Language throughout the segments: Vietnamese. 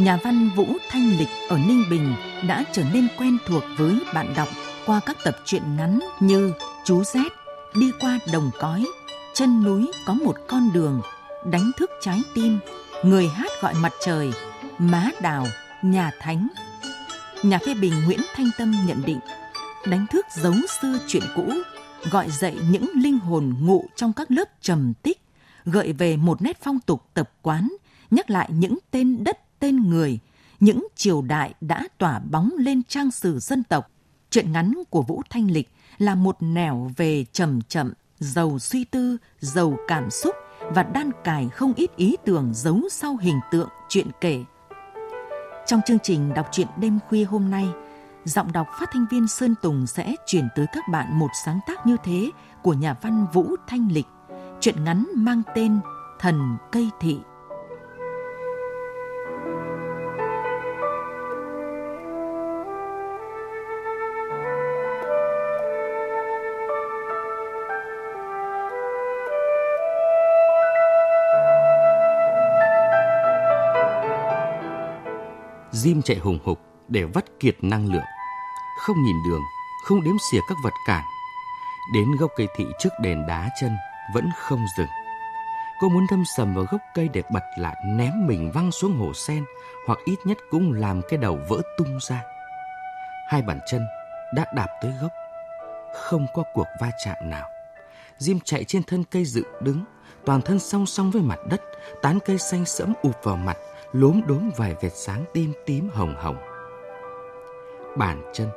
Nhà văn Vũ Thanh Lịch ở Ninh Bình đã trở nên quen thuộc với bạn đọc qua các tập truyện ngắn như Chú Rét, Đi qua đồng cói, Chân núi có một con đường, Đánh thức trái tim, Người hát gọi mặt trời, Má đào, Nhà thánh. Nhà phê bình Nguyễn Thanh Tâm nhận định, đánh thức dấu xưa chuyện cũ, gọi dậy những linh hồn ngụ trong các lớp trầm tích, gợi về một nét phong tục tập quán, nhắc lại những tên đất tên người, những triều đại đã tỏa bóng lên trang sử dân tộc. Chuyện ngắn của Vũ Thanh Lịch là một nẻo về chậm chậm, giàu suy tư, giàu cảm xúc và đan cài không ít ý tưởng giấu sau hình tượng chuyện kể. Trong chương trình đọc truyện đêm khuya hôm nay, giọng đọc phát thanh viên Sơn Tùng sẽ chuyển tới các bạn một sáng tác như thế của nhà văn Vũ Thanh Lịch, chuyện ngắn mang tên Thần Cây Thị. Diêm chạy hùng hục để vắt kiệt năng lượng. Không nhìn đường, không đếm xỉa các vật cản. Đến gốc cây thị trước đền đá chân vẫn không dừng. Cô muốn thâm sầm vào gốc cây để bật lại ném mình văng xuống hồ sen hoặc ít nhất cũng làm cái đầu vỡ tung ra. Hai bàn chân đã đạp tới gốc. Không có cuộc va chạm nào. Diêm chạy trên thân cây dựng đứng, toàn thân song song với mặt đất, tán cây xanh sẫm ụp vào mặt, lốm đốm vài vệt sáng tím tím hồng hồng. Bàn chân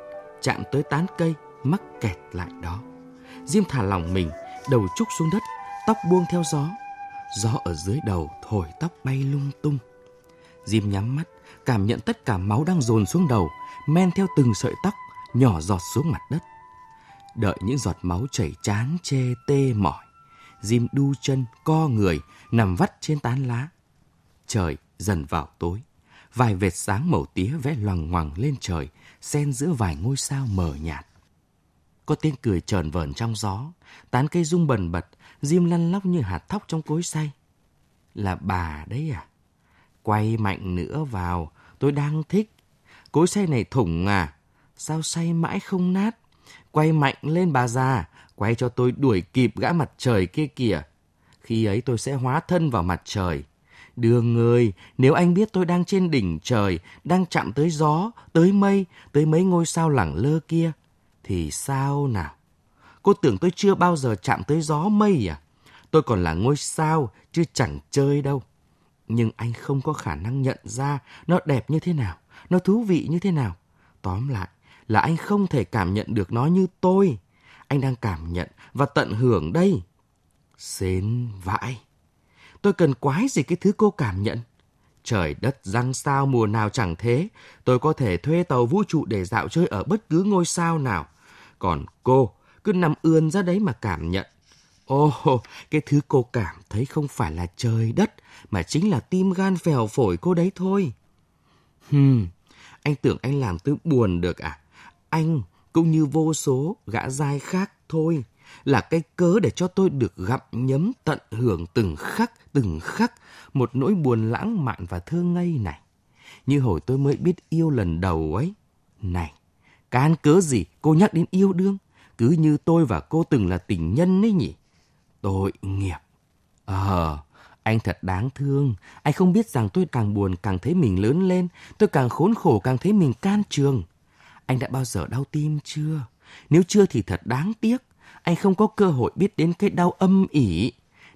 chạm tới tán cây mắc kẹt lại đó. Diêm thả lòng mình, đầu trúc xuống đất, tóc buông theo gió. Gió ở dưới đầu thổi tóc bay lung tung. Diêm nhắm mắt, cảm nhận tất cả máu đang dồn xuống đầu, men theo từng sợi tóc, nhỏ giọt xuống mặt đất. Đợi những giọt máu chảy chán chê tê mỏi. Diêm đu chân, co người, nằm vắt trên tán lá. Trời dần vào tối. Vài vệt sáng màu tía vẽ loằng ngoằng lên trời, xen giữa vài ngôi sao mờ nhạt. Có tiếng cười trờn vờn trong gió, tán cây rung bần bật, diêm lăn lóc như hạt thóc trong cối xay. Là bà đấy à? Quay mạnh nữa vào, tôi đang thích. Cối xay này thủng à? Sao xay mãi không nát? Quay mạnh lên bà già, quay cho tôi đuổi kịp gã mặt trời kia kìa. Khi ấy tôi sẽ hóa thân vào mặt trời. Đường ơi, nếu anh biết tôi đang trên đỉnh trời, đang chạm tới gió, tới mây, tới mấy ngôi sao lẳng lơ kia, thì sao nào? Cô tưởng tôi chưa bao giờ chạm tới gió mây à? Tôi còn là ngôi sao, chứ chẳng chơi đâu. Nhưng anh không có khả năng nhận ra nó đẹp như thế nào, nó thú vị như thế nào. Tóm lại là anh không thể cảm nhận được nó như tôi. Anh đang cảm nhận và tận hưởng đây. Xến vãi. Tôi cần quái gì cái thứ cô cảm nhận? Trời đất răng sao mùa nào chẳng thế, tôi có thể thuê tàu vũ trụ để dạo chơi ở bất cứ ngôi sao nào. Còn cô cứ nằm ươn ra đấy mà cảm nhận. ô oh, cái thứ cô cảm thấy không phải là trời đất, mà chính là tim gan phèo phổi cô đấy thôi. Hmm, anh tưởng anh làm tôi buồn được à? Anh cũng như vô số gã dai khác thôi là cái cớ để cho tôi được gặm nhấm tận hưởng từng khắc từng khắc một nỗi buồn lãng mạn và thơ ngây này. Như hồi tôi mới biết yêu lần đầu ấy. Này, can cớ gì cô nhắc đến yêu đương? Cứ như tôi và cô từng là tình nhân ấy nhỉ? Tội nghiệp. Ờ, anh thật đáng thương. Anh không biết rằng tôi càng buồn càng thấy mình lớn lên. Tôi càng khốn khổ càng thấy mình can trường. Anh đã bao giờ đau tim chưa? Nếu chưa thì thật đáng tiếc anh không có cơ hội biết đến cái đau âm ỉ.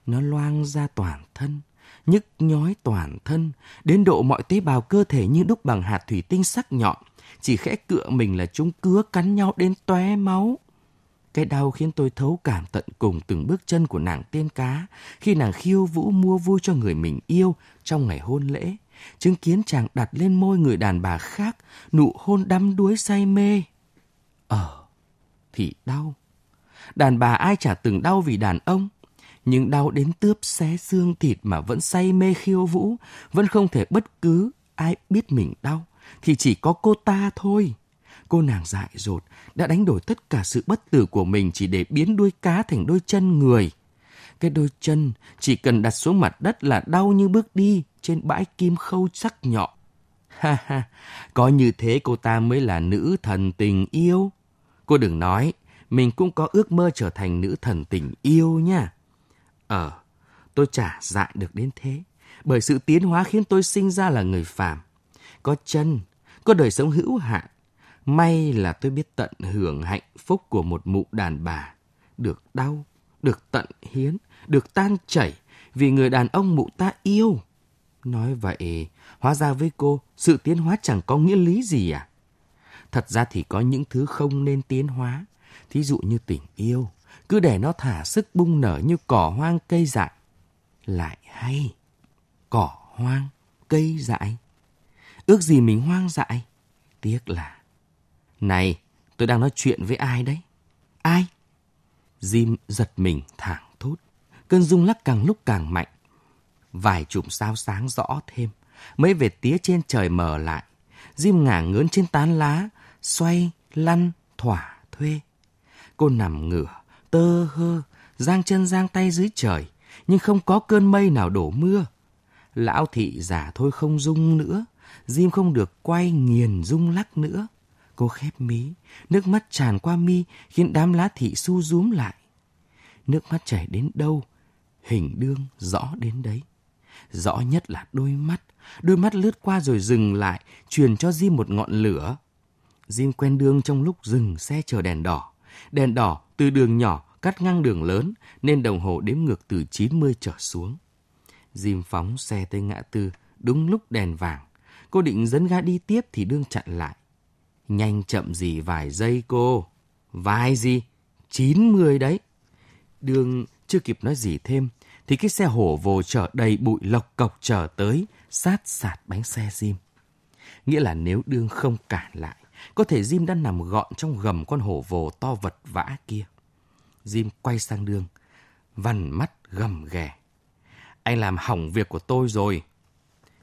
Nó loang ra toàn thân, nhức nhói toàn thân, đến độ mọi tế bào cơ thể như đúc bằng hạt thủy tinh sắc nhọn, chỉ khẽ cựa mình là chúng cứa cắn nhau đến tóe máu. Cái đau khiến tôi thấu cảm tận cùng từng bước chân của nàng tiên cá khi nàng khiêu vũ mua vui cho người mình yêu trong ngày hôn lễ, chứng kiến chàng đặt lên môi người đàn bà khác nụ hôn đắm đuối say mê. Ờ, thì đau. Đàn bà ai chả từng đau vì đàn ông, nhưng đau đến tướp xé xương thịt mà vẫn say mê khiêu vũ, vẫn không thể bất cứ ai biết mình đau, thì chỉ có cô ta thôi. Cô nàng dại dột đã đánh đổi tất cả sự bất tử của mình chỉ để biến đuôi cá thành đôi chân người. Cái đôi chân chỉ cần đặt xuống mặt đất là đau như bước đi trên bãi kim khâu sắc nhọn. Ha ha, có như thế cô ta mới là nữ thần tình yêu. Cô đừng nói, mình cũng có ước mơ trở thành nữ thần tình yêu nha. Ờ, tôi chả dại được đến thế, bởi sự tiến hóa khiến tôi sinh ra là người phàm. Có chân, có đời sống hữu hạn. May là tôi biết tận hưởng hạnh phúc của một mụ đàn bà. Được đau, được tận hiến, được tan chảy vì người đàn ông mụ ta yêu. Nói vậy, hóa ra với cô, sự tiến hóa chẳng có nghĩa lý gì à? Thật ra thì có những thứ không nên tiến hóa, thí dụ như tình yêu, cứ để nó thả sức bung nở như cỏ hoang cây dại. Lại hay, cỏ hoang, cây dại. Ước gì mình hoang dại, tiếc là... Này, tôi đang nói chuyện với ai đấy? Ai? Jim giật mình thẳng thốt. Cơn rung lắc càng lúc càng mạnh. Vài chùm sao sáng rõ thêm. Mấy vệt tía trên trời mờ lại. Jim ngả ngớn trên tán lá, xoay, lăn, thỏa, thuê. Cô nằm ngửa, tơ hơ, giang chân giang tay dưới trời, nhưng không có cơn mây nào đổ mưa. Lão thị giả thôi không rung nữa, Jim không được quay nghiền rung lắc nữa. Cô khép mí, nước mắt tràn qua mi khiến đám lá thị su rúm lại. Nước mắt chảy đến đâu, hình đương rõ đến đấy. Rõ nhất là đôi mắt, đôi mắt lướt qua rồi dừng lại, truyền cho Jim một ngọn lửa. Jim quen đương trong lúc dừng xe chờ đèn đỏ. Đèn đỏ từ đường nhỏ cắt ngang đường lớn, nên đồng hồ đếm ngược từ 90 trở xuống. Jim phóng xe tới ngã tư, đúng lúc đèn vàng. Cô định dẫn ga đi tiếp thì đương chặn lại. Nhanh chậm gì vài giây cô. Vài gì? 90 đấy. Đường chưa kịp nói gì thêm, thì cái xe hổ vồ chở đầy bụi lộc cọc trở tới, sát sạt bánh xe Jim. Nghĩa là nếu đương không cản lại có thể Jim đang nằm gọn trong gầm con hổ vồ to vật vã kia. Jim quay sang đường, vằn mắt gầm ghè. Anh làm hỏng việc của tôi rồi.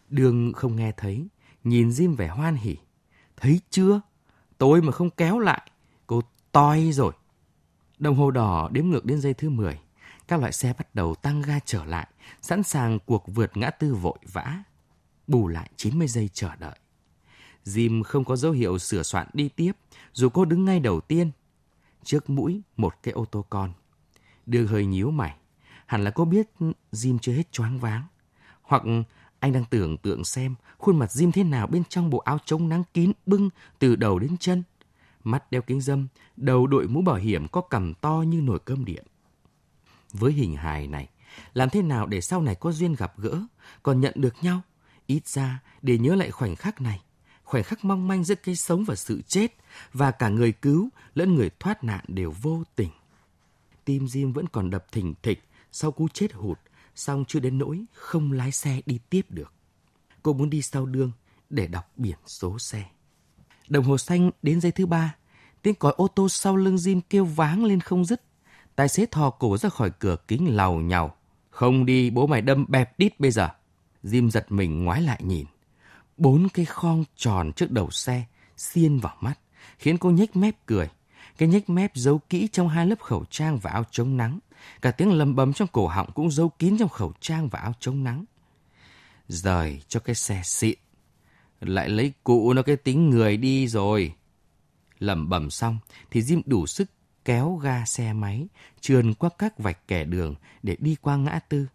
Đường không nghe thấy, nhìn Jim vẻ hoan hỉ. Thấy chưa? Tôi mà không kéo lại, cô toi rồi. Đồng hồ đỏ đếm ngược đến giây thứ 10. Các loại xe bắt đầu tăng ga trở lại, sẵn sàng cuộc vượt ngã tư vội vã. Bù lại 90 giây chờ đợi. Jim không có dấu hiệu sửa soạn đi tiếp, dù cô đứng ngay đầu tiên. Trước mũi, một cái ô tô con. Đường hơi nhíu mày. Hẳn là cô biết Jim chưa hết choáng váng. Hoặc anh đang tưởng tượng xem khuôn mặt Jim thế nào bên trong bộ áo chống nắng kín bưng từ đầu đến chân. Mắt đeo kính dâm, đầu đội mũ bảo hiểm có cằm to như nồi cơm điện. Với hình hài này, làm thế nào để sau này có duyên gặp gỡ, còn nhận được nhau? Ít ra để nhớ lại khoảnh khắc này, khoảnh khắc mong manh giữa cái sống và sự chết, và cả người cứu lẫn người thoát nạn đều vô tình. Tim Jim vẫn còn đập thình thịch sau cú chết hụt, song chưa đến nỗi không lái xe đi tiếp được. Cô muốn đi sau đường để đọc biển số xe. Đồng hồ xanh đến giây thứ ba, tiếng còi ô tô sau lưng Jim kêu váng lên không dứt. Tài xế thò cổ ra khỏi cửa kính lầu nhào. Không đi, bố mày đâm bẹp đít bây giờ. Jim giật mình ngoái lại nhìn. Bốn cái khong tròn trước đầu xe xiên vào mắt, khiến cô nhếch mép cười. Cái nhếch mép giấu kỹ trong hai lớp khẩu trang và áo chống nắng. Cả tiếng lầm bầm trong cổ họng cũng giấu kín trong khẩu trang và áo chống nắng. Rời cho cái xe xịn. Lại lấy cụ nó cái tính người đi rồi. Lầm bầm xong thì Jim đủ sức kéo ga xe máy, trườn qua các vạch kẻ đường để đi qua ngã tư.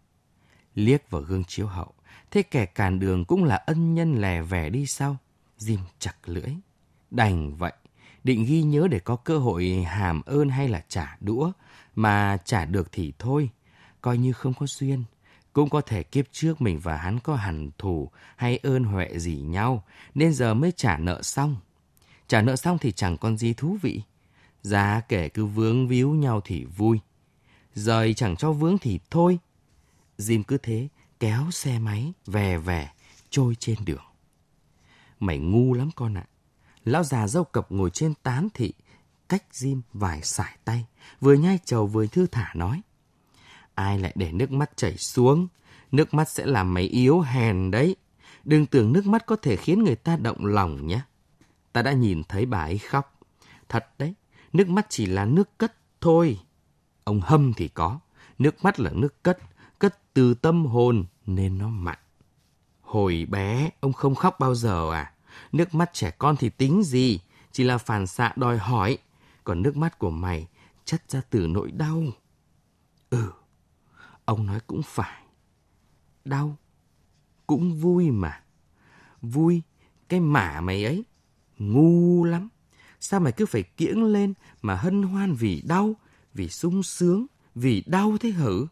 Liếc vào gương chiếu hậu, thế kẻ cản đường cũng là ân nhân lè vẻ đi sau. diêm chặt lưỡi. Đành vậy, định ghi nhớ để có cơ hội hàm ơn hay là trả đũa, mà trả được thì thôi, coi như không có duyên. Cũng có thể kiếp trước mình và hắn có hằn thù hay ơn huệ gì nhau, nên giờ mới trả nợ xong. Trả nợ xong thì chẳng còn gì thú vị. Giá kể cứ vướng víu nhau thì vui. Rời chẳng cho vướng thì thôi. Jim cứ thế kéo xe máy về về trôi trên đường. Mày ngu lắm con ạ. Lão già dâu cập ngồi trên tán thị, cách Jim vài sải tay, vừa nhai trầu vừa thư thả nói. Ai lại để nước mắt chảy xuống, nước mắt sẽ làm mày yếu hèn đấy. Đừng tưởng nước mắt có thể khiến người ta động lòng nhé. Ta đã nhìn thấy bà ấy khóc. Thật đấy, nước mắt chỉ là nước cất thôi. Ông hâm thì có, nước mắt là nước cất, cất từ tâm hồn nên nó mặn. Hồi bé, ông không khóc bao giờ à? Nước mắt trẻ con thì tính gì? Chỉ là phản xạ đòi hỏi. Còn nước mắt của mày chất ra từ nỗi đau. Ừ, ông nói cũng phải. Đau, cũng vui mà. Vui, cái mả mày ấy, ngu lắm. Sao mày cứ phải kiễng lên mà hân hoan vì đau, vì sung sướng, vì đau thế hử?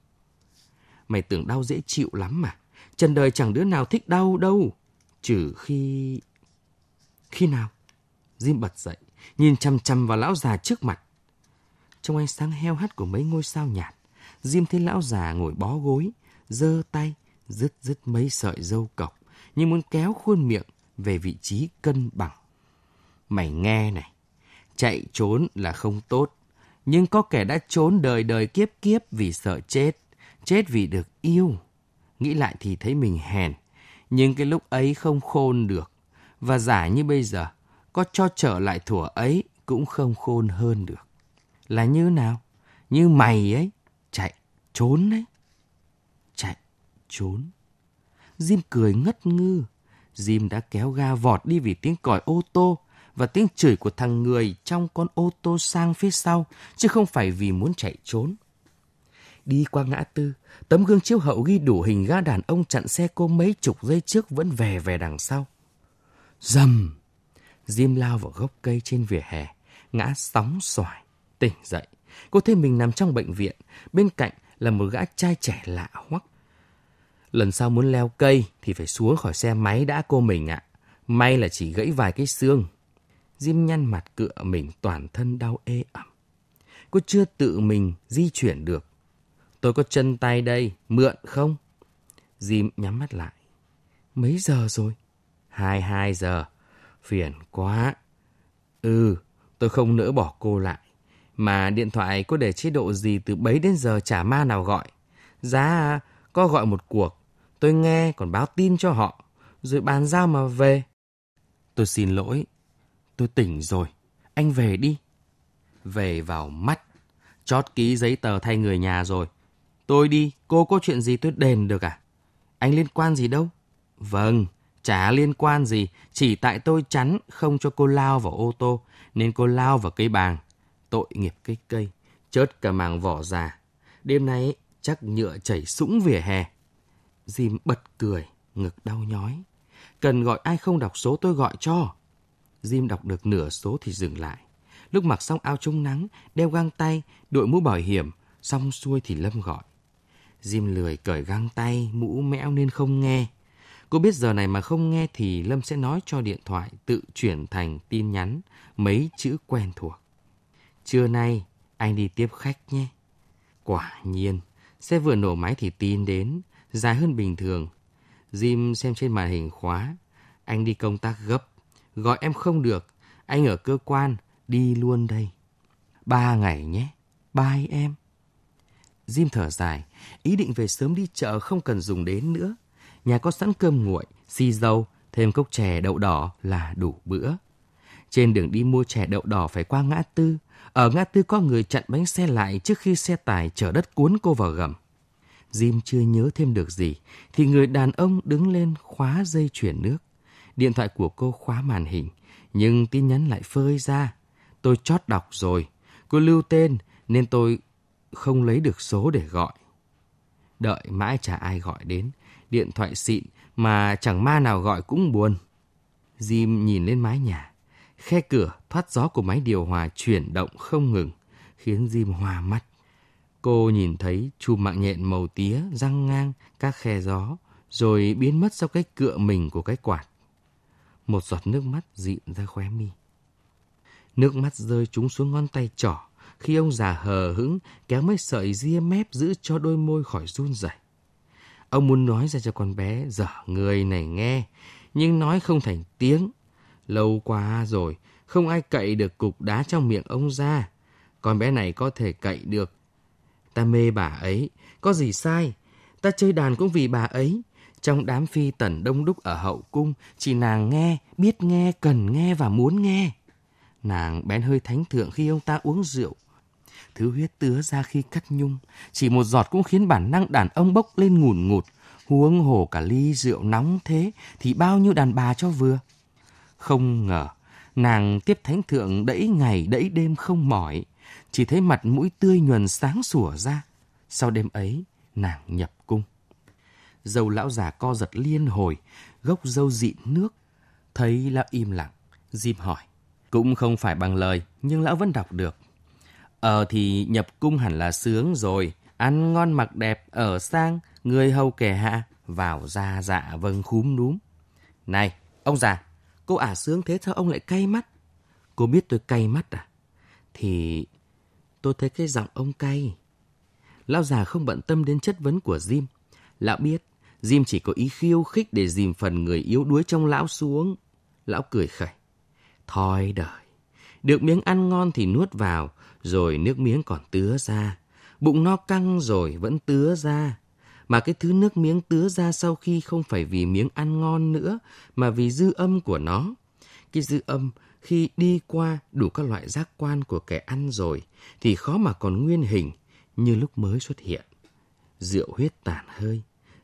Mày tưởng đau dễ chịu lắm mà. Trần đời chẳng đứa nào thích đau đâu. Trừ khi... Khi nào? Jim bật dậy, nhìn chăm chăm vào lão già trước mặt. Trong ánh sáng heo hắt của mấy ngôi sao nhạt, Jim thấy lão già ngồi bó gối, giơ tay, dứt dứt mấy sợi dâu cọc, như muốn kéo khuôn miệng về vị trí cân bằng. Mày nghe này, chạy trốn là không tốt, nhưng có kẻ đã trốn đời đời kiếp kiếp vì sợ chết, chết vì được yêu. Nghĩ lại thì thấy mình hèn, nhưng cái lúc ấy không khôn được. Và giả như bây giờ, có cho trở lại thủa ấy cũng không khôn hơn được. Là như nào? Như mày ấy, chạy, trốn đấy. Chạy, trốn. Jim cười ngất ngư. Jim đã kéo ga vọt đi vì tiếng còi ô tô và tiếng chửi của thằng người trong con ô tô sang phía sau, chứ không phải vì muốn chạy trốn. Đi qua ngã tư, tấm gương chiếu hậu ghi đủ hình gã đàn ông chặn xe cô mấy chục giây trước vẫn về về đằng sau. Dầm! Diêm lao vào gốc cây trên vỉa hè, ngã sóng xoài, tỉnh dậy. Cô thấy mình nằm trong bệnh viện, bên cạnh là một gã trai trẻ lạ hoắc. Lần sau muốn leo cây thì phải xuống khỏi xe máy đã cô mình ạ. May là chỉ gãy vài cái xương. Diêm nhăn mặt cựa mình toàn thân đau ê ẩm. Cô chưa tự mình di chuyển được. Tôi có chân tay đây, mượn không? Jim nhắm mắt lại. Mấy giờ rồi? Hai hai giờ. Phiền quá. Ừ, tôi không nỡ bỏ cô lại. Mà điện thoại có để chế độ gì từ bấy đến giờ chả ma nào gọi. Giá à, có gọi một cuộc. Tôi nghe còn báo tin cho họ. Rồi bàn giao mà về. Tôi xin lỗi. Tôi tỉnh rồi. Anh về đi. Về vào mắt. Chót ký giấy tờ thay người nhà rồi. Tôi đi, cô có chuyện gì tôi đền được à? Anh liên quan gì đâu? Vâng, chả liên quan gì. Chỉ tại tôi chắn không cho cô lao vào ô tô, nên cô lao vào cây bàng. Tội nghiệp cái cây, chớt cả màng vỏ già. Đêm nay chắc nhựa chảy sũng vỉa hè. Jim bật cười, ngực đau nhói. Cần gọi ai không đọc số tôi gọi cho. Jim đọc được nửa số thì dừng lại. Lúc mặc xong áo chống nắng, đeo găng tay, đội mũ bảo hiểm, xong xuôi thì Lâm gọi. Jim lười cởi găng tay, mũ mẽo nên không nghe. Cô biết giờ này mà không nghe thì Lâm sẽ nói cho điện thoại tự chuyển thành tin nhắn, mấy chữ quen thuộc. Trưa nay, anh đi tiếp khách nhé. Quả nhiên, xe vừa nổ máy thì tin đến, dài hơn bình thường. Jim xem trên màn hình khóa. Anh đi công tác gấp. Gọi em không được. Anh ở cơ quan, đi luôn đây. Ba ngày nhé. Bye em. Jim thở dài, ý định về sớm đi chợ không cần dùng đến nữa. Nhà có sẵn cơm nguội, xì dâu, thêm cốc chè đậu đỏ là đủ bữa. Trên đường đi mua chè đậu đỏ phải qua ngã tư. Ở ngã tư có người chặn bánh xe lại trước khi xe tải chở đất cuốn cô vào gầm. Jim chưa nhớ thêm được gì, thì người đàn ông đứng lên khóa dây chuyển nước. Điện thoại của cô khóa màn hình, nhưng tin nhắn lại phơi ra. Tôi chót đọc rồi, cô lưu tên nên tôi không lấy được số để gọi. Đợi mãi chả ai gọi đến, điện thoại xịn mà chẳng ma nào gọi cũng buồn. Jim nhìn lên mái nhà, khe cửa thoát gió của máy điều hòa chuyển động không ngừng, khiến Jim hoa mắt. Cô nhìn thấy chùm mạng nhện màu tía răng ngang các khe gió, rồi biến mất sau cái cựa mình của cái quạt. Một giọt nước mắt dịn ra khóe mi. Nước mắt rơi trúng xuống ngón tay trỏ, khi ông già hờ hững kéo mấy sợi ria mép giữ cho đôi môi khỏi run rẩy. Ông muốn nói ra cho con bé dở người này nghe, nhưng nói không thành tiếng. Lâu quá rồi, không ai cậy được cục đá trong miệng ông ra. Con bé này có thể cậy được. Ta mê bà ấy, có gì sai? Ta chơi đàn cũng vì bà ấy. Trong đám phi tần đông đúc ở hậu cung, chỉ nàng nghe, biết nghe, cần nghe và muốn nghe. Nàng bén hơi thánh thượng khi ông ta uống rượu. Thứ huyết tứa ra khi cắt nhung, chỉ một giọt cũng khiến bản năng đàn ông bốc lên ngùn ngụt. Huống hồ cả ly rượu nóng thế thì bao nhiêu đàn bà cho vừa. Không ngờ, nàng tiếp thánh thượng đẫy ngày đẫy đêm không mỏi, chỉ thấy mặt mũi tươi nhuần sáng sủa ra. Sau đêm ấy, nàng nhập cung. Dâu lão già co giật liên hồi, gốc dâu dịn nước. Thấy lão im lặng, Diêm hỏi. Cũng không phải bằng lời, nhưng lão vẫn đọc được. Ờ thì nhập cung hẳn là sướng rồi, ăn ngon mặc đẹp, ở sang, người hầu kẻ hạ, vào ra dạ vâng khúm núm. Này, ông già, cô ả sướng thế sao ông lại cay mắt? Cô biết tôi cay mắt à? Thì tôi thấy cái giọng ông cay. Lão già không bận tâm đến chất vấn của Diêm. Lão biết, Diêm chỉ có ý khiêu khích để dìm phần người yếu đuối trong lão xuống. Lão cười khẩy. Thôi đời, được miếng ăn ngon thì nuốt vào, rồi nước miếng còn tứa ra. Bụng no căng rồi vẫn tứa ra. Mà cái thứ nước miếng tứa ra sau khi không phải vì miếng ăn ngon nữa, mà vì dư âm của nó. Cái dư âm khi đi qua đủ các loại giác quan của kẻ ăn rồi, thì khó mà còn nguyên hình như lúc mới xuất hiện. Rượu huyết tàn hơi,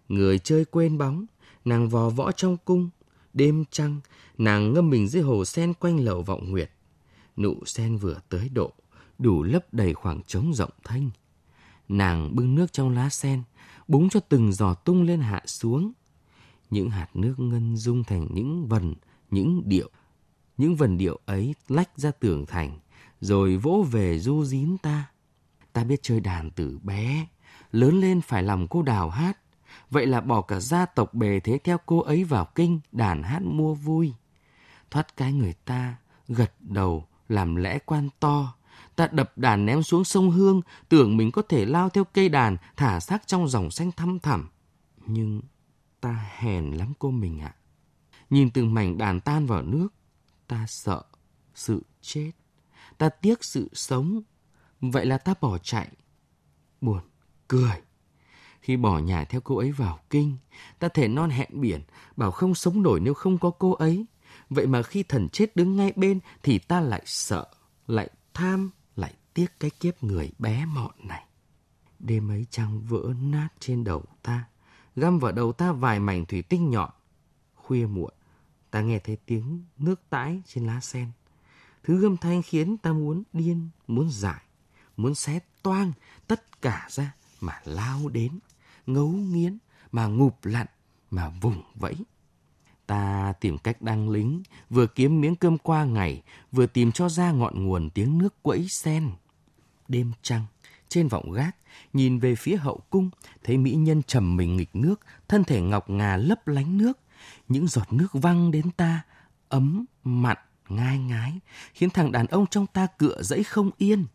người chơi quên bóng, nàng vò võ trong cung, đêm trăng, nàng ngâm mình dưới hồ sen quanh lầu vọng nguyệt. Nụ sen vừa tới độ, đủ lấp đầy khoảng trống rộng thanh. Nàng bưng nước trong lá sen, búng cho từng giò tung lên hạ xuống. Những hạt nước ngân dung thành những vần, những điệu. Những vần điệu ấy lách ra tường thành, rồi vỗ về du dín ta. Ta biết chơi đàn từ bé, lớn lên phải làm cô đào hát. Vậy là bỏ cả gia tộc bề thế theo cô ấy vào kinh đàn hát mua vui. Thoát cái người ta, gật đầu, làm lẽ quan to. Ta đập đàn ném xuống sông Hương, tưởng mình có thể lao theo cây đàn, thả xác trong dòng xanh thăm thẳm. Nhưng ta hèn lắm cô mình ạ. Nhìn từng mảnh đàn tan vào nước, ta sợ sự chết. Ta tiếc sự sống. Vậy là ta bỏ chạy. Buồn, cười. Khi bỏ nhà theo cô ấy vào kinh, ta thể non hẹn biển, bảo không sống nổi nếu không có cô ấy. Vậy mà khi thần chết đứng ngay bên thì ta lại sợ, lại tham, tiếc cái kiếp người bé mọn này. Đêm ấy trăng vỡ nát trên đầu ta, găm vào đầu ta vài mảnh thủy tinh nhọn. Khuya muộn, ta nghe thấy tiếng nước tãi trên lá sen. Thứ âm thanh khiến ta muốn điên, muốn giải, muốn xé toang tất cả ra mà lao đến, ngấu nghiến, mà ngụp lặn, mà vùng vẫy. Ta tìm cách đăng lính, vừa kiếm miếng cơm qua ngày, vừa tìm cho ra ngọn nguồn tiếng nước quẫy sen. Đêm trăng, trên vọng gác, nhìn về phía hậu cung, thấy mỹ nhân trầm mình nghịch nước, thân thể ngọc ngà lấp lánh nước. Những giọt nước văng đến ta, ấm, mặn, ngai ngái, khiến thằng đàn ông trong ta cựa dẫy không yên.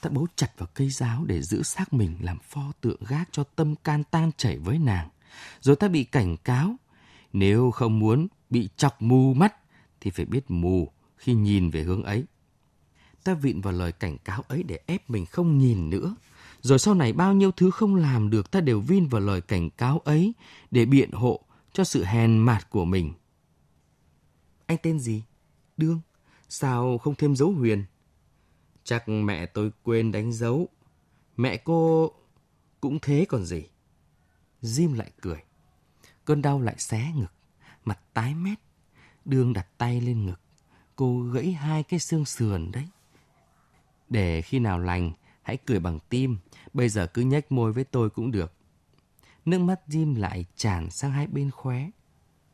Ta bấu chặt vào cây giáo để giữ xác mình làm pho tượng gác cho tâm can tan chảy với nàng. Rồi ta bị cảnh cáo, nếu không muốn bị chọc mù mắt thì phải biết mù khi nhìn về hướng ấy. Ta vịn vào lời cảnh cáo ấy để ép mình không nhìn nữa. Rồi sau này bao nhiêu thứ không làm được ta đều vin vào lời cảnh cáo ấy để biện hộ cho sự hèn mạt của mình. Anh tên gì? Đương. Sao không thêm dấu huyền? Chắc mẹ tôi quên đánh dấu. Mẹ cô cũng thế còn gì. Jim lại cười. Cơn đau lại xé ngực, mặt tái mét. Đương đặt tay lên ngực. Cô gãy hai cái xương sườn đấy. Để khi nào lành, hãy cười bằng tim. Bây giờ cứ nhếch môi với tôi cũng được. Nước mắt Jim lại tràn sang hai bên khóe.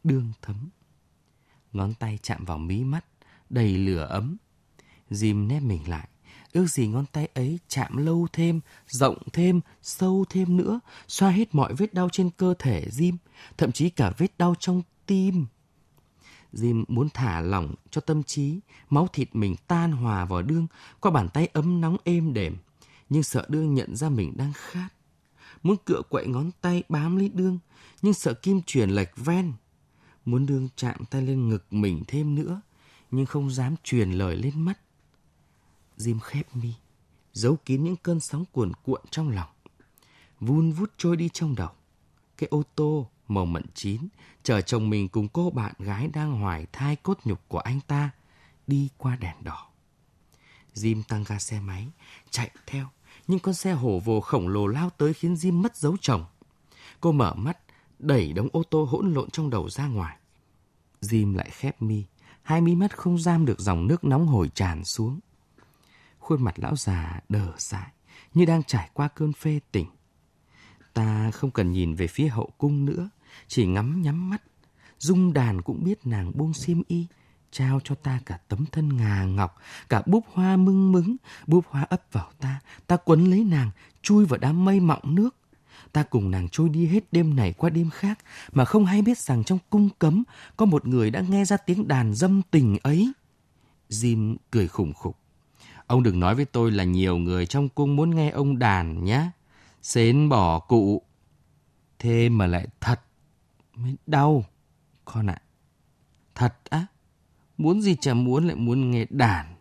Đương thấm. Ngón tay chạm vào mí mắt, đầy lửa ấm. Jim nép mình lại. Ước gì ngón tay ấy chạm lâu thêm, rộng thêm, sâu thêm nữa, xoa hết mọi vết đau trên cơ thể Jim, thậm chí cả vết đau trong tim. Jim muốn thả lỏng cho tâm trí, máu thịt mình tan hòa vào đương qua bàn tay ấm nóng êm đềm, nhưng sợ đương nhận ra mình đang khát. muốn cựa quậy ngón tay bám lấy đương, nhưng sợ kim truyền lệch ven. Muốn đương chạm tay lên ngực mình thêm nữa, nhưng không dám truyền lời lên mắt. Diêm khép mi, giấu kín những cơn sóng cuồn cuộn trong lòng. Vun vút trôi đi trong đầu. Cái ô tô Mầu mận chín chờ chồng mình cùng cô bạn gái đang hoài thai cốt nhục của anh ta đi qua đèn đỏ. Jim tăng ga xe máy, chạy theo, nhưng con xe hổ vồ khổng lồ lao tới khiến Jim mất dấu chồng. Cô mở mắt, đẩy đống ô tô hỗn lộn trong đầu ra ngoài. Jim lại khép mi, hai mi mắt không giam được dòng nước nóng hổi tràn xuống. Khuôn mặt lão già đờ dại, như đang trải qua cơn phê tỉnh. Ta không cần nhìn về phía hậu cung nữa, chỉ ngắm nhắm mắt. Dung đàn cũng biết nàng buông xiêm y, trao cho ta cả tấm thân ngà ngọc, cả búp hoa mưng mứng, búp hoa ấp vào ta, ta quấn lấy nàng, chui vào đám mây mọng nước. Ta cùng nàng trôi đi hết đêm này qua đêm khác, mà không hay biết rằng trong cung cấm có một người đã nghe ra tiếng đàn dâm tình ấy. Jim cười khủng khục. Ông đừng nói với tôi là nhiều người trong cung muốn nghe ông đàn nhé. Xến bỏ cụ. Thế mà lại thật mới đau, con ạ. À. Thật á? Muốn gì chả muốn lại muốn nghe đàn.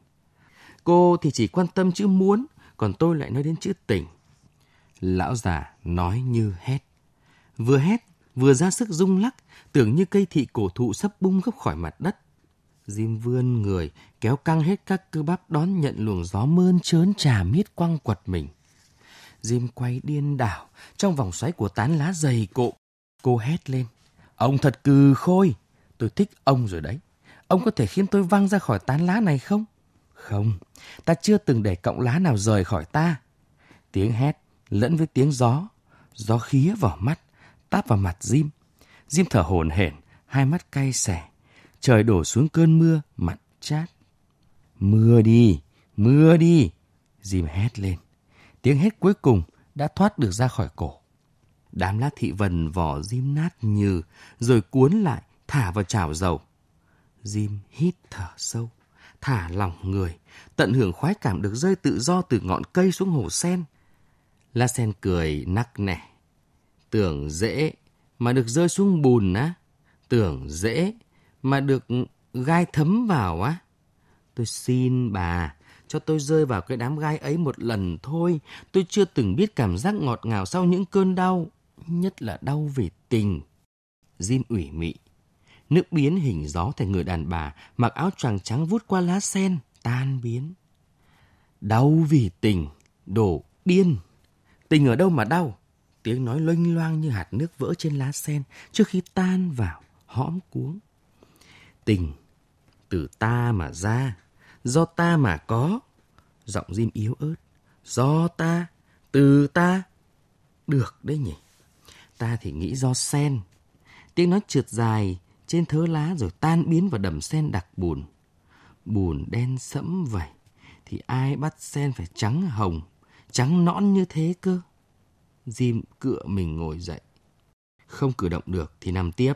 Cô thì chỉ quan tâm chữ muốn, còn tôi lại nói đến chữ tình. Lão già nói như hét. Vừa hét, vừa ra sức rung lắc, tưởng như cây thị cổ thụ sắp bung gấp khỏi mặt đất. Diêm vươn người, kéo căng hết các cơ bắp đón nhận luồng gió mơn trớn trà miết quăng quật mình. Diêm quay điên đảo trong vòng xoáy của tán lá dày cộm. Cô hét lên. Ông thật cừ khôi. Tôi thích ông rồi đấy. Ông có thể khiến tôi văng ra khỏi tán lá này không? Không, ta chưa từng để cọng lá nào rời khỏi ta. Tiếng hét lẫn với tiếng gió. Gió khía vào mắt, táp vào mặt Diêm. Diêm thở hổn hển, hai mắt cay xẻ. Trời đổ xuống cơn mưa, mặt chát. Mưa đi, mưa đi. Diêm hét lên. Tiếng hét cuối cùng đã thoát được ra khỏi cổ. Đám lá thị vần vỏ diêm nát như, rồi cuốn lại, thả vào chảo dầu. Diêm hít thở sâu, thả lỏng người, tận hưởng khoái cảm được rơi tự do từ ngọn cây xuống hồ sen. La Sen cười nắc nẻ. Tưởng dễ mà được rơi xuống bùn á. Tưởng dễ mà được gai thấm vào á. Tôi xin bà, cho tôi rơi vào cái đám gai ấy một lần thôi. Tôi chưa từng biết cảm giác ngọt ngào sau những cơn đau, nhất là đau về tình. Jim ủy mị, Nước biến hình gió thành người đàn bà, mặc áo choàng trắng vút qua lá sen, tan biến. Đau vì tình, đổ điên. Tình ở đâu mà đau? Tiếng nói loanh loang như hạt nước vỡ trên lá sen trước khi tan vào, hõm cuống. Tình, từ ta mà ra, do ta mà có. Giọng Jim yếu ớt. Do ta, từ ta. Được đấy nhỉ. Ta thì nghĩ do sen. Tiếng nói trượt dài, trên thớ lá rồi tan biến vào đầm sen đặc bùn. Bùn đen sẫm vậy, thì ai bắt sen phải trắng hồng, trắng nõn như thế cơ. Jim cựa mình ngồi dậy. Không cử động được thì nằm tiếp.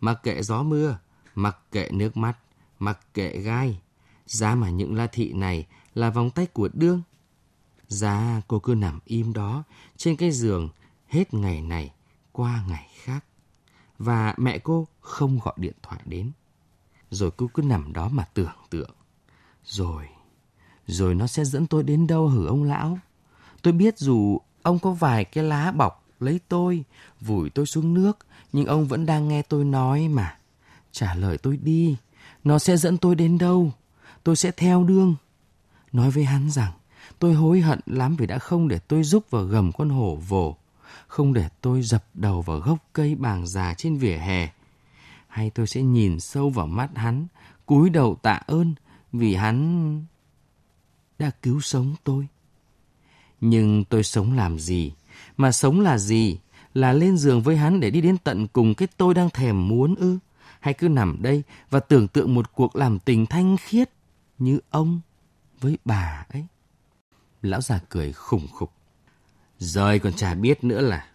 Mặc kệ gió mưa, mặc kệ nước mắt, mặc kệ gai. Giá mà những la thị này là vòng tay của đương. Giá cô cứ nằm im đó trên cái giường hết ngày này qua ngày khác và mẹ cô không gọi điện thoại đến. Rồi cô cứ nằm đó mà tưởng tượng. Rồi, rồi nó sẽ dẫn tôi đến đâu hử ông lão? Tôi biết dù ông có vài cái lá bọc lấy tôi, vùi tôi xuống nước, nhưng ông vẫn đang nghe tôi nói mà. Trả lời tôi đi, nó sẽ dẫn tôi đến đâu? Tôi sẽ theo đương. Nói với hắn rằng, tôi hối hận lắm vì đã không để tôi giúp vào gầm con hổ vồ không để tôi dập đầu vào gốc cây bàng già trên vỉa hè. Hay tôi sẽ nhìn sâu vào mắt hắn, cúi đầu tạ ơn vì hắn đã cứu sống tôi. Nhưng tôi sống làm gì? Mà sống là gì? Là lên giường với hắn để đi đến tận cùng cái tôi đang thèm muốn ư? Hay cứ nằm đây và tưởng tượng một cuộc làm tình thanh khiết như ông với bà ấy? Lão già cười khủng khục. Rồi còn chả biết nữa là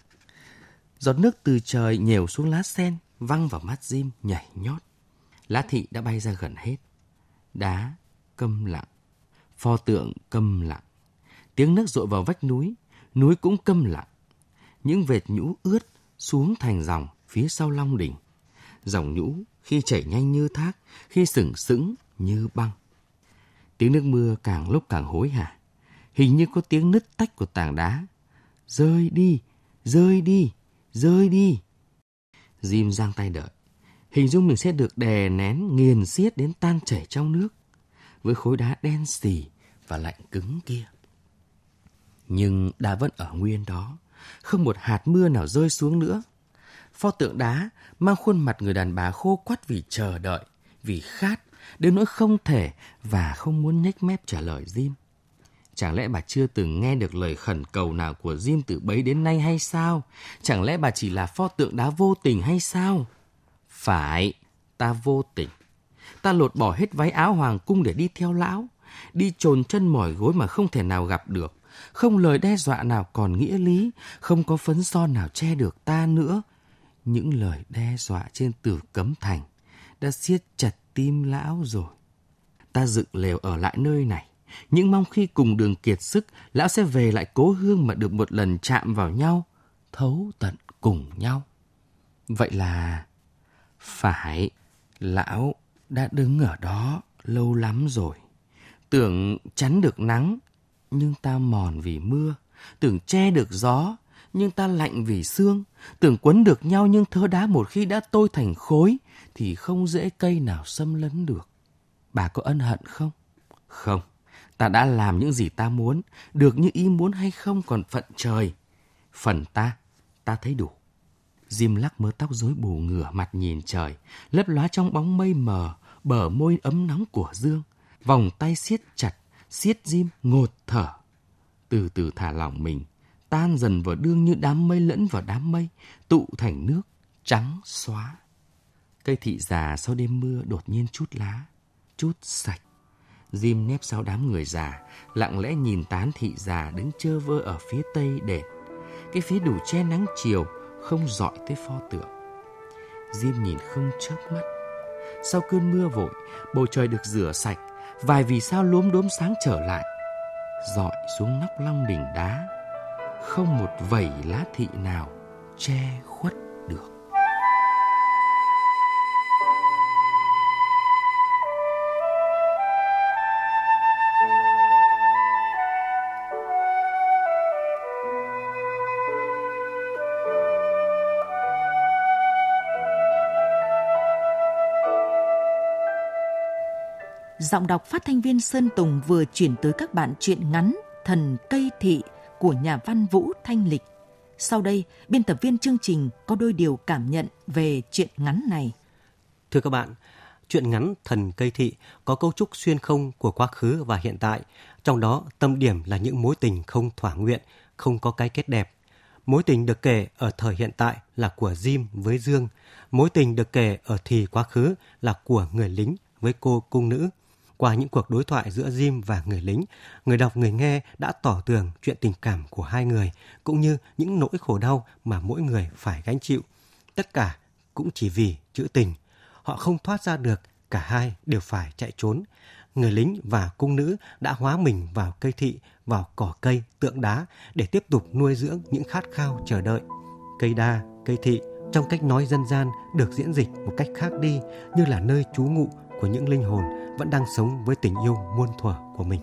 Giọt nước từ trời nhều xuống lá sen, văng vào mắt Jim nhảy nhót. Lá thị đã bay ra gần hết. Đá câm lặng, pho tượng câm lặng. Tiếng nước rội vào vách núi, núi cũng câm lặng. những vệt nhũ ướt xuống thành dòng phía sau long đỉnh. Dòng nhũ khi chảy nhanh như thác, khi sừng sững như băng. Tiếng nước mưa càng lúc càng hối hả. Hình như có tiếng nứt tách của tảng đá. Rơi đi, rơi đi, rơi đi. Jim giang tay đợi. Hình dung mình sẽ được đè nén, nghiền xiết đến tan chảy trong nước. Với khối đá đen xì và lạnh cứng kia. Nhưng đá vẫn ở nguyên đó. Không một hạt mưa nào rơi xuống nữa. Pho tượng đá mang khuôn mặt người đàn bà khô quắt vì chờ đợi, vì khát, đến nỗi không thể và không muốn nhếch mép trả lời Jim. Chẳng lẽ bà chưa từng nghe được lời khẩn cầu nào của Jim từ bấy đến nay hay sao? Chẳng lẽ bà chỉ là pho tượng đá vô tình hay sao? Phải, ta vô tình. Ta lột bỏ hết váy áo hoàng cung để đi theo lão, đi trồn chân mỏi gối mà không thể nào gặp được. Không lời đe dọa nào còn nghĩa lý, không có phấn son nào che được ta nữa. Những lời đe dọa trên tử cấm thành đã siết chặt tim lão rồi. Ta dựng lều ở lại nơi này, những mong khi cùng đường kiệt sức, lão sẽ về lại cố hương mà được một lần chạm vào nhau, thấu tận cùng nhau. Vậy là... Phải, lão đã đứng ở đó lâu lắm rồi. Tưởng chắn được nắng, nhưng ta mòn vì mưa. Tưởng che được gió, nhưng ta lạnh vì xương. Tưởng quấn được nhau nhưng thớ đá một khi đã tôi thành khối, thì không dễ cây nào xâm lấn được. Bà có ân hận không? Không, ta đã làm những gì ta muốn, được như ý muốn hay không còn phận trời. Phần ta, ta thấy đủ. Jim lắc mớ tóc rối bù ngửa mặt nhìn trời, lấp lóa trong bóng mây mờ, bờ môi ấm nóng của Dương. Vòng tay siết chặt, siết Jim ngột thở. Từ từ thả lỏng mình, tan dần vào đương như đám mây lẫn vào đám mây, tụ thành nước, trắng xóa. Cây thị già sau đêm mưa đột nhiên chút lá, chút sạch. Jim nép sau đám người già, lặng lẽ nhìn tán thị già đứng chơ vơ ở phía tây đền. Cái phía đủ che nắng chiều, không dọi tới pho tượng. Jim nhìn không chớp mắt. Sau cơn mưa vội, bầu trời được rửa sạch, vài vì sao lốm đốm sáng trở lại, dọi xuống nóc long đỉnh đá. Không một vẩy lá thị nào che khuất giọng đọc phát thanh viên Sơn Tùng vừa chuyển tới các bạn truyện ngắn Thần Cây Thị của nhà văn Vũ Thanh Lịch. Sau đây, biên tập viên chương trình có đôi điều cảm nhận về truyện ngắn này. Thưa các bạn, truyện ngắn Thần Cây Thị có cấu trúc xuyên không của quá khứ và hiện tại, trong đó tâm điểm là những mối tình không thỏa nguyện, không có cái kết đẹp. Mối tình được kể ở thời hiện tại là của Jim với Dương, mối tình được kể ở thì quá khứ là của người lính với cô cung nữ. Qua những cuộc đối thoại giữa Jim và người lính, người đọc người nghe đã tỏ tường chuyện tình cảm của hai người, cũng như những nỗi khổ đau mà mỗi người phải gánh chịu. Tất cả cũng chỉ vì chữ tình. Họ không thoát ra được, cả hai đều phải chạy trốn. Người lính và cung nữ đã hóa mình vào cây thị, vào cỏ cây, tượng đá để tiếp tục nuôi dưỡng những khát khao chờ đợi. Cây đa, cây thị trong cách nói dân gian được diễn dịch một cách khác đi như là nơi trú ngụ của những linh hồn vẫn đang sống với tình yêu muôn thuở của mình.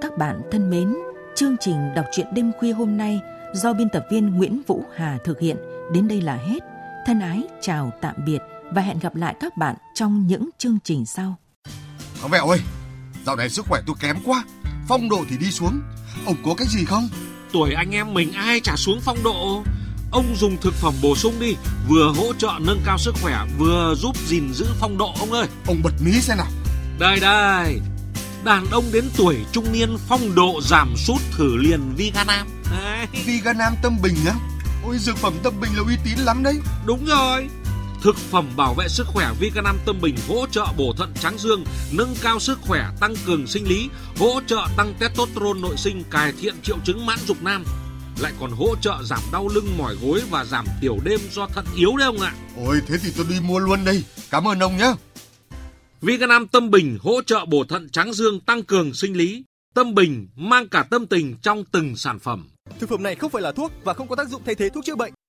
Các bạn thân mến, chương trình đọc truyện đêm khuya hôm nay do biên tập viên Nguyễn Vũ Hà thực hiện đến đây là hết. Thân ái chào tạm biệt và hẹn gặp lại các bạn trong những chương trình sau. Ông mẹ ơi, dạo này sức khỏe tôi kém quá, phong độ thì đi xuống. Ông có cách gì không? tuổi anh em mình ai trả xuống phong độ? Ông dùng thực phẩm bổ sung đi vừa hỗ trợ nâng cao sức khỏe vừa giúp gìn giữ phong độ ông ơi. Ông bật mí xem nào. Đây đây. Đàn ông đến tuổi trung niên phong độ giảm sút thử liền Viganam Viganam tâm bình á ôi dược phẩm tâm bình là uy tín lắm đấy. Đúng rồi Thực phẩm bảo vệ sức khỏe Viganam Tâm Bình hỗ trợ bổ thận trắng dương, nâng cao sức khỏe, tăng cường sinh lý, hỗ trợ tăng testosterone nội sinh, cải thiện triệu chứng mãn dục nam. Lại còn hỗ trợ giảm đau lưng mỏi gối và giảm tiểu đêm do thận yếu đấy ông ạ. Ôi thế thì tôi đi mua luôn đây. Cảm ơn ông nhé. Viganam Tâm Bình hỗ trợ bổ thận trắng dương tăng cường sinh lý. Tâm Bình mang cả tâm tình trong từng sản phẩm. Thực phẩm này không phải là thuốc và không có tác dụng thay thế thuốc chữa bệnh.